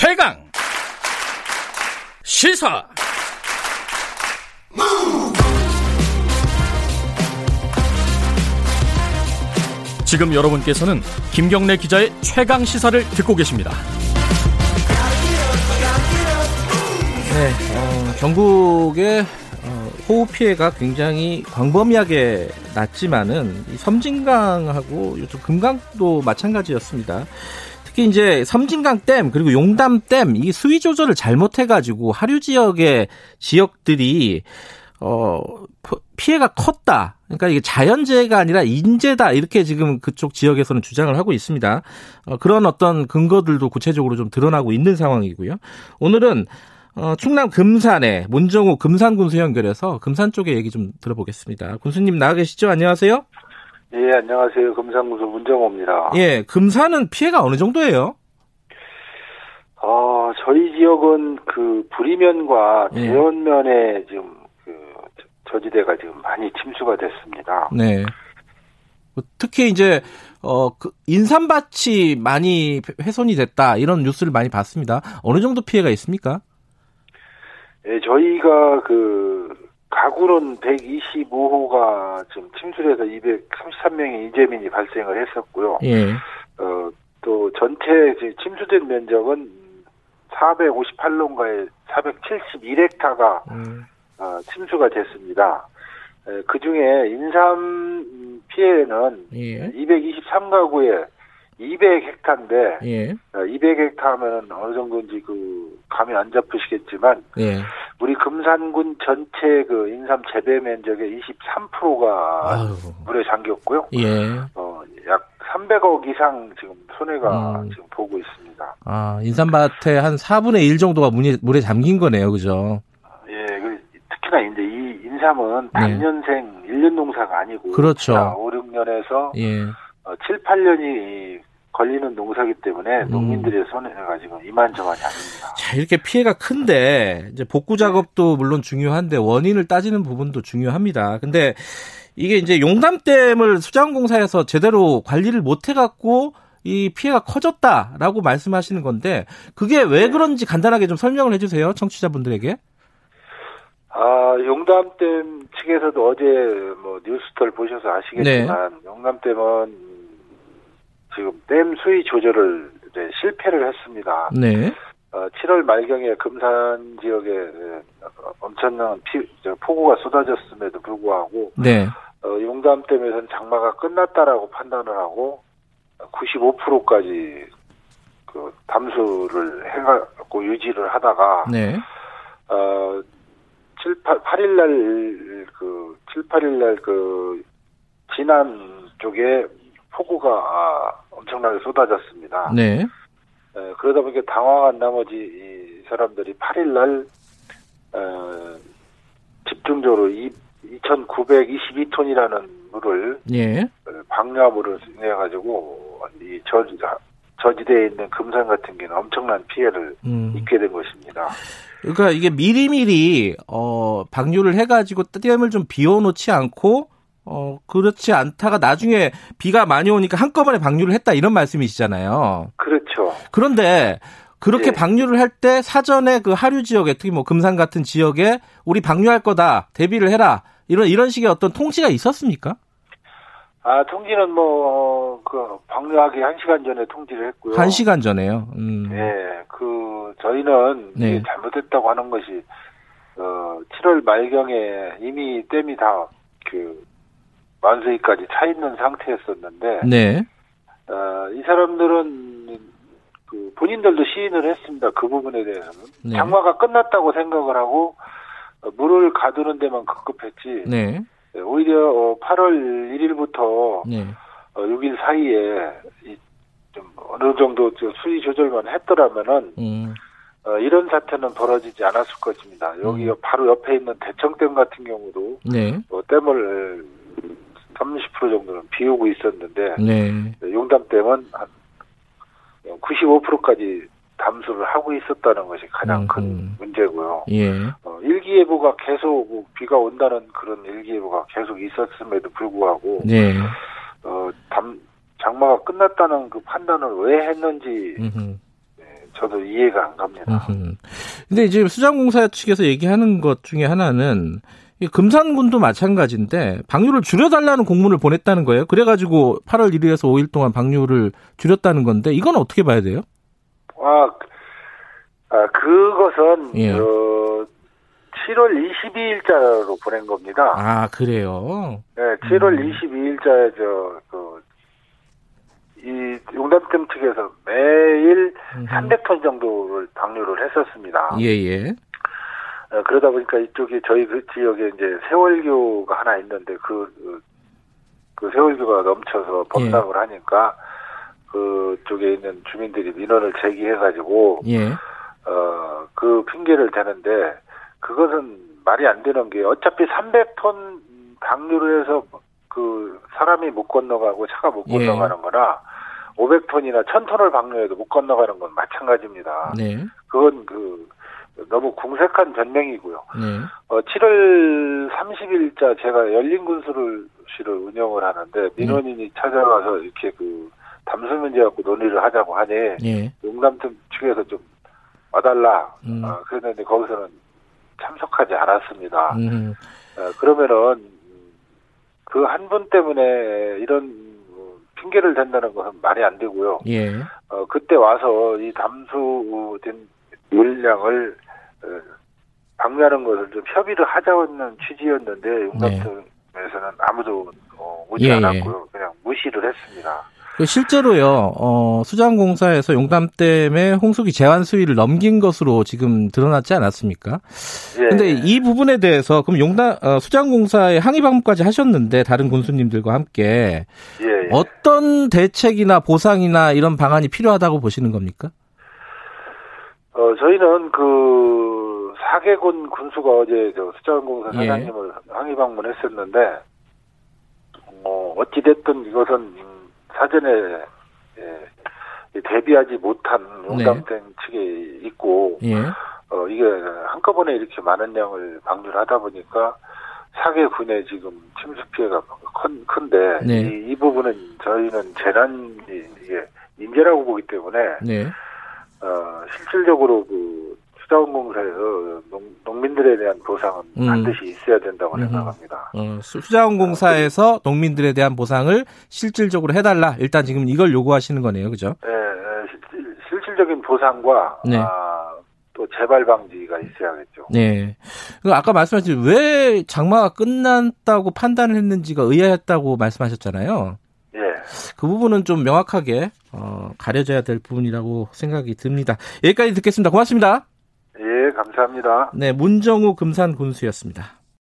최강 시사 지금 여러분께서는 김경래 기자의 최강 시사를 듣고 계십니다. 네, 어, 전국의 어, 호우 피해가 굉장히 광범위하게 났지만은 섬진강하고 요즘 금강도 마찬가지였습니다. 특히 이제 섬진강 댐 그리고 용담 댐 이 수위 조절을 잘못해가지고 하류 지역의 지역들이 어 피해가 컸다. 그러니까 이게 자연재해가 아니라 인재다 이렇게 지금 그쪽 지역에서는 주장을 하고 있습니다. 어, 그런 어떤 근거들도 구체적으로 좀 드러나고 있는 상황이고요. 오늘은 어, 충남 금산에 문정호 금산 군수 연결해서 금산 쪽의 얘기 좀 들어보겠습니다. 군수님 나와 계시죠? 안녕하세요. 예, 안녕하세요. 금산군수 문정호입니다. 예, 금산은 피해가 어느 정도예요? 어, 저희 지역은 그 불이면과 예. 대원면에 지금 그 저지대가 지금 많이 침수가 됐습니다. 네. 특히 이제 어, 그 인삼밭이 많이 훼손이 됐다 이런 뉴스를 많이 봤습니다. 어느 정도 피해가 있습니까? 예, 저희가 그 가구는 125호가 지금 침수돼서 233명의 이재민이 발생을 했었고요. 예. 어, 또 전체 침수된 면적은 458농가에 471헥타가 음, 어, 침수가 됐습니다. 그 중에 인삼 피해는 예. 223가구에 200헥타인데 예. 200헥타면 어느 정도인지 그 감이 안 잡히시겠지만 예. 우리 금산군 전체 그 인삼 재배 면적의 23%가 아유. 물에 잠겼고요. 예. 어, 약 300억 이상 지금 손해가 음. 지금 보고 있습니다. 아, 인삼밭의 한 4분의 1 정도가 물에, 물에 잠긴 거네요. 그죠? 예, 그 특히나 이제 이 인삼은 네. 단년생 1년 농사가 아니고 그렇죠. 5, 6년에서 예. 어, 7, 8년이 걸리는 농사기 때문에 음. 농민들의 손해가 지금 이만저만이 아닙니다. 자, 이렇게 피해가 큰데, 이제 복구 작업도 물론 중요한데, 원인을 따지는 부분도 중요합니다. 근데 이게 이제 용담댐을 수자원공사에서 제대로 관리를 못 해갖고, 이 피해가 커졌다라고 말씀하시는 건데, 그게 왜 그런지 간단하게 좀 설명을 해주세요. 청취자분들에게. 아, 용담댐 측에서도 어제 뭐 뉴스들 보셔서 아시겠지만 네. 용담댐은 지금 댐 수위 조절을 네, 실패를 했습니다. 네. 어, 7월 말경에 금산 지역에 예, 엄청난 피, 저, 폭우가 쏟아졌음에도 불구하고 네. 어, 용담댐에서는 장마가 끝났다라고 판단을 하고 95%까지 그 담수를 해갖고 유지를 하다가 네. 어, 7, 8, 8일 날, 그, 7, 8일 날, 그, 진안 쪽에 폭우가 아, 엄청나게 쏟아졌습니다. 네. 에, 그러다 보니까 당황한 나머지 이 사람들이 8일 날, 어, 집중적으로 이, 2,922톤이라는 물을, 예. 어, 방류함으로 내가지고, 이 저, 저지대에 있는 금산 같은 경우는 엄청난 피해를 음. 입게 된 것입니다. 그러니까 이게 미리미리 어 방류를 해가지고 댐을 좀 비워놓지 않고 어 그렇지 않다가 나중에 비가 많이 오니까 한꺼번에 방류를 했다 이런 말씀이시잖아요. 그렇죠. 그런데 그렇게 예. 방류를 할 때 사전에 그 하류 지역에 특히 뭐 금산 같은 지역에 우리 방류할 거다 대비를 해라 이런 이런 식의 어떤 통지가 있었습니까? 아, 통지는 뭐, 그, 방류하기 한 시간 전에 통지를 했고요. 한 시간 전에요. 음. 예, 그, 저희는 네. 잘못했다고 하는 것이, 어, 7월 말경에 이미 댐이 다, 그, 만수위까지 차 있는 상태였었는데, 네. 어, 이 사람들은, 그, 본인들도 시인을 했습니다. 그 부분에 대해서는. 네. 장마가 끝났다고 생각을 하고, 어, 물을 가두는 데만 급급했지, 네. 예, 오히려 어, 8월 1일부터 네. 어, 6일 사이에 이, 좀 어느 정도 저 수위 조절만 했더라면은 음. 어, 이런 사태는 벌어지지 않았을 것입니다. 여기 음. 바로 옆에 있는 대청댐 같은 경우도 네. 어, 댐을 30% 정도는 비우고 있었는데 네. 용담댐은 한 95%까지 담수를 하고 있었다는 것이 가장 큰 음. 문제고요. 예. 어, 일기예보가 계속 뭐 비가 온다는 그런 일기예보가 계속 있었음에도 불구하고 네. 어, 담, 장마가 끝났다는 그 판단을 왜 했는지 음흠. 저도 이해가 안 갑니다. 음흠. 근데 이제 수장공사 측에서 얘기하는 것 중에 하나는 이 금산군도 마찬가지인데 방류를 줄여달라는 공문을 보냈다는 거예요. 그래가지고 8월 1일에서 5일 동안 방류를 줄였다는 건데 이건 어떻게 봐야 돼요? 아, 아 그것은 예. 어, 7월 22일자로 보낸 겁니다. 아 그래요. 네, 7월 음. 22일자에 저, 그, 이 용담팀 측에서 매일 300톤 정도를 방류를 했었습니다. 예예. 어, 그러다 보니까 이쪽에 저희 그 지역에 이제 세월교가 하나 있는데 그, 그, 그 세월교가 넘쳐서 범람을 예. 하니까 그쪽에 있는 주민들이 민원을 제기해가지고 예. 어, 그 핑계를 대는데 그것은 말이 안 되는 게 어차피 300톤 방류를 해서 그 사람이 못 건너가고 차가 못 예. 건너가는 거나 500톤이나 1000톤을 방류해도 못 건너가는 건 마찬가지입니다. 네. 그건 그 너무 궁색한 변명이고요. 네. 어, 7월 30일자 제가 열린 군수를 운영을 하는데 민원인이 찾아와서 이렇게 그 담수 문제 갖고 논의를 하자고 하니 예. 용담팀 측에서 좀 와달라. 음. 어, 그랬는데 거기서는 참석하지 않았습니다. 음. 어, 그러면은 그 한 분 때문에 이런 어, 핑계를 댄다는 것은 말이 안 되고요. 예. 어, 그때 와서 이 담수된 물량을 어, 방류하는 것을 좀 협의를 하자는 취지였는데 용담팀에서는 아무도 어, 오지 예, 예. 않았고요. 그냥 무시를 했습니다. 그 실제로요, 어, 수장공사에서 용담댐의 홍수기 제한 수위를 넘긴 것으로 지금 드러났지 않았습니까? 예. 근데 이 부분에 대해서 그럼 용담 어, 수장공사에 항의 방문까지 하셨는데 다른 군수님들과 함께 예, 예. 어떤 대책이나 보상이나 이런 방안이 필요하다고 보시는 겁니까? 어, 저희는 그 사계군 군수가 어제 저 수자원공사 예. 사장님을 항의 방문했었는데, 어, 어찌됐든 이것은 음, 사전에 예, 대비하지 못한 용담땡 측에 있고, 예. 어, 이게 한꺼번에 이렇게 많은 양을 방류를 하다 보니까 사계군의 지금 침수 피해가 큰, 큰데, 네. 이, 이 부분은 저희는 재난이 이게 인재라고 보기 때문에, 네. 어, 실질적으로 그 수자원공사에서 농, 농민들에 대한 보상은 음. 반드시 있어야 된다고 음흠. 생각합니다. 어, 수- 수자원공사에서 농민들에 대한 보상을 실질적으로 해달라. 일단 지금 이걸 요구하시는 거네요, 그죠? 예, 예, 실질, 실질적인 보상과 네. 아, 또 재발 방지가 있어야겠죠. 네. 그 아까 말씀하신 왜 장마가 끝났다고 판단을 했는지가 의아했다고 말씀하셨잖아요. 예, 그 부분은 좀 명확하게 어, 가려져야 될 부분이라고 생각이 듭니다. 여기까지 듣겠습니다. 고맙습니다. 예, 감사합니다. 네, 문정우 금산 군수였습니다.